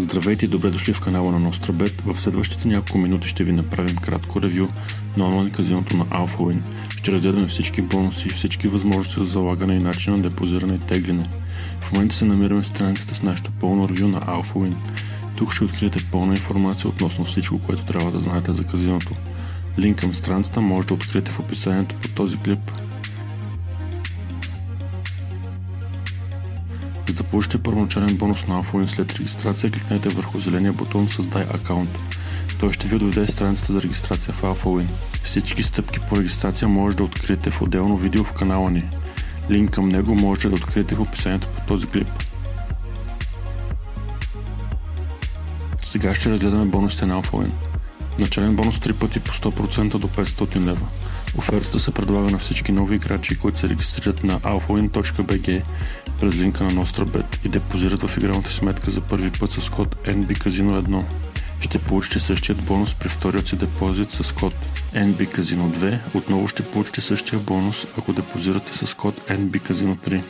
Здравейте и добре дошли в канала на NostraBet. В следващите няколко минути ще ви направим кратко ревю на онлайн казиното на AlphaWin. Ще разгледаме всички бонуси, всички възможности за залагане и начин на депозиране и тегляне. В момента се намираме в страницата с нашето пълно ревю на AlphaWin. Тук ще откриете пълна информация относно всичко, което трябва да знаете за казиното. Линк към страницата може да откриете в описанието под този клип. За да получите първоначален бонус на AlphaWin след регистрация, кликнете върху зеления бутон Създай акаунт. Той ще ви доведе страницата за регистрация в AlphaWin. Всички стъпки по регистрация може да откриете в отделно видео в канала ни. Линк към него можете да откриете в описанието под този клип. Сега ще разгледаме бонусите на AlphaWin. Начален бонус 3 пъти по 100% до 500 лева. Офертата се предлага на всички нови играчи, които се регистрират на alphawin.bg през линка на NostraBet и депозират в игралната сметка за първи път с код NBCasino1. Ще получите същият бонус при вторият си депозит с код NBCasino2. Отново ще получите същия бонус, ако депозирате с код NBCasino3.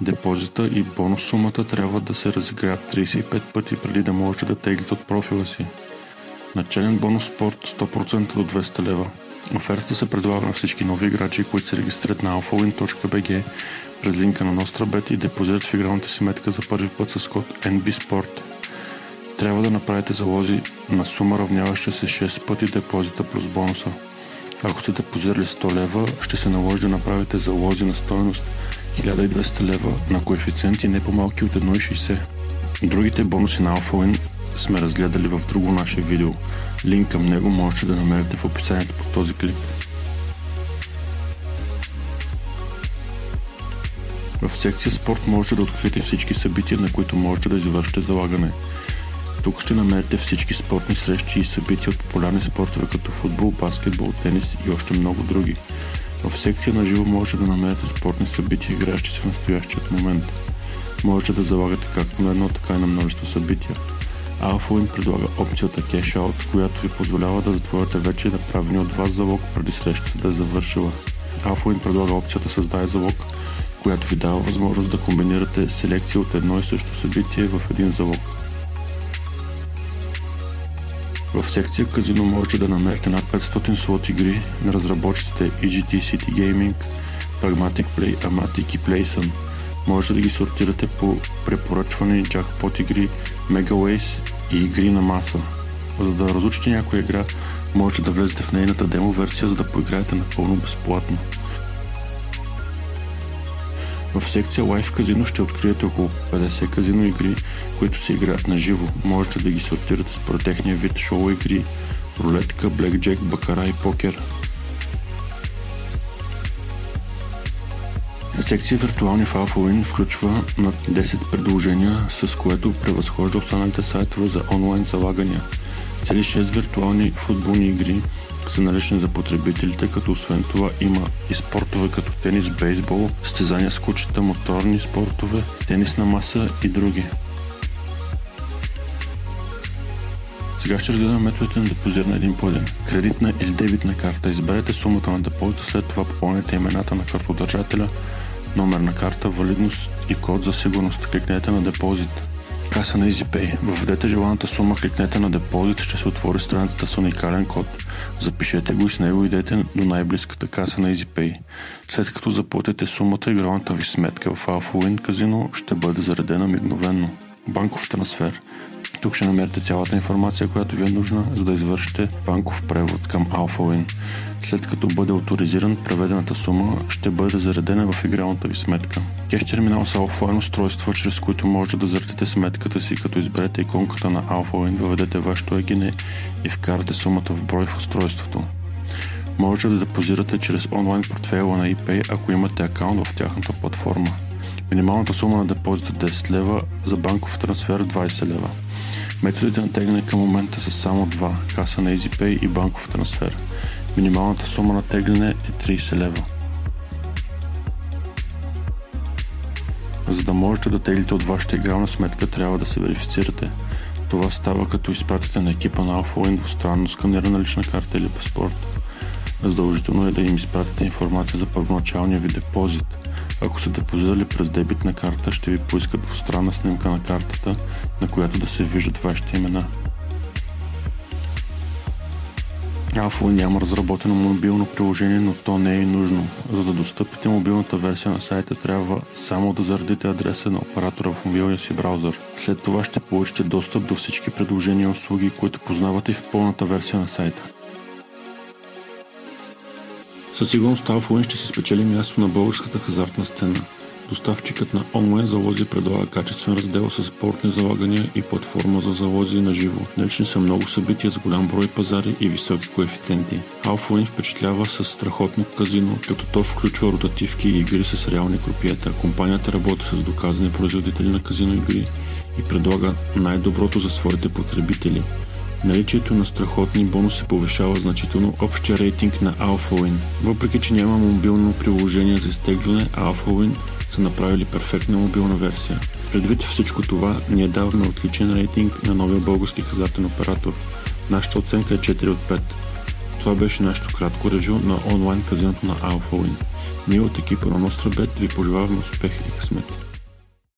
Депозита и бонус сумата трябва да се разиграят 35 пъти преди да можете да теглите от профила си. Начален бонус спорт 100% до 200 лева. Офертата се предлага на всички нови играчи, които се регистрират на alphawin.bg през линка на NostraBet и депозират в игралната си метка за първи път с код NBSport. Трябва да направите залози на сума равняваща се 6 пъти депозита плюс бонуса. Ако сте депозирали 100 лева, ще се наложи да направите залози на стоеност 1200 лева на коефициенти не по-малки от 1,60. Другите бонуси на AlphaWin сме разгледали в друго наше видео. Линк към него можете да намерите в описанието под този клип. В секция спорт можете да откриете всички събития, на които можете да извършите залагане. Тук ще намерите всички спортни срещи и събития от популярни спортове като футбол, баскетбол, тенис и още много други. В секция на живо можете да намерите спортни събития, игращи се в настоящият момент. Можете да залагате както на едно, така и на множество събития. AlphaWin предлага опцията Cash Out, която ви позволява да затворите вече направени от вас залог преди срещата да е завършила. AlphaWin предлага опцията Създай залог, която ви дава възможност да комбинирате селекция от едно и също събитие в един залог. В секция казино можете да намерите над 500 слот игри на разработчиците EGT City Gaming, Pragmatic Play, Amatic и Playsun. Можете да ги сортирате по препоръчване джакпот игри, Megaways и игри на маса. За да разучите някоя игра, можете да влезете в нейната демо версия, за да поиграете напълно безплатно. В секция Live казино ще откриете около 50 казино игри, които се играят на живо. Можете да ги сортирате според техния вид шоу игри, рулетка, блекджек, бакара и покер. Секция виртуални AlphaWin включва над 10 предложения, с което превъзхожда останалите сайтове за онлайн залагания. Цели 6 виртуални футболни игри са налични за потребителите, като освен това има и спортове като тенис, бейсбол, стезания с кучета, моторни спортове, тенис на маса и други. Сега ще разгледаме методите на депозиране един по един. Кредитна или дебитна карта. Изберете сумата на депозита, след това попълнете имената на картодържателя, номер на карта, валидност и код за сигурност. Кликнете на депозит. Каса на EasyPay. Въведете желаната сума, кликнете на депозит, ще се отвори страницата с уникален код. Запишете го и с него идете до най-близката каса на EasyPay. След като заплатите сумата, игралната ви сметка в AlphaWin казино ще бъде заредена мигновенно. Банков трансфер. Тук ще намерите цялата информация, която ви е нужна, за да извършите банков превод към AlphaWin. След като бъде авторизиран, преведената сума ще бъде заредена в игралната ви сметка. Кеш терминал са офлайн устройства, чрез които можете да заредите сметката си, като изберете иконката на AlphaWin, въведете вашето егине и вкарате сумата в брой в устройството. Можете да депозирате чрез онлайн портфейла на ePay, ако имате акаунт в тяхната платформа. Минималната сума на депозита 10 лева, за банков трансфер 20 лева. Методите на тегляне към момента са само два – каса на EasyPay и банков трансфер. Минималната сума на тегляне е 30 лева. За да можете да теглите от вашата игрална сметка, трябва да се верифицирате. Това става като изпратите на екипа на AlphaWin двустранно сканирана лична карта или паспорт. Задължително е да им изпратите информация за първоначалния ви депозит. Ако са депозирали през дебитна карта, ще ви поискат двустранна снимка на картата, на която да се виждат вашите имена. Alpha няма разработено мобилно приложение, но то не е нужно. За да достъпите мобилната версия на сайта, трябва само да заредите адреса на оператора в мобилния си браузър. След това ще получите достъп до всички предложения и услуги, които познавате в пълната версия на сайта. Със сигурност Alpha ще се спечели място на българската хазартна сцена. Доставчикът на онлайн залози предлага качествен раздел с спортни залагания и платформа за залози на живо. Налични са много събития с голям брой пазари и високи коефициенти. Alpha впечатлява с страхотно казино, като то включва ротативки и игри с реални крупиета. Компанията работи с доказани производители на казино игри и предлага най-доброто за своите потребители. Наличието на страхотни бонуси повишава значително общия рейтинг на AlphaWin. Въпреки, че няма мобилно приложение за изтегляне, AlphaWin са направили перфектна мобилна версия. Предвид всичко това, ние даваме отличен рейтинг на новия български хазартен оператор. Нашата оценка е 4 от 5. Това беше нашето кратко ревю на онлайн казиното на AlphaWin. Ние от екипа на NostraBet ви пожелаваме успех и късмет.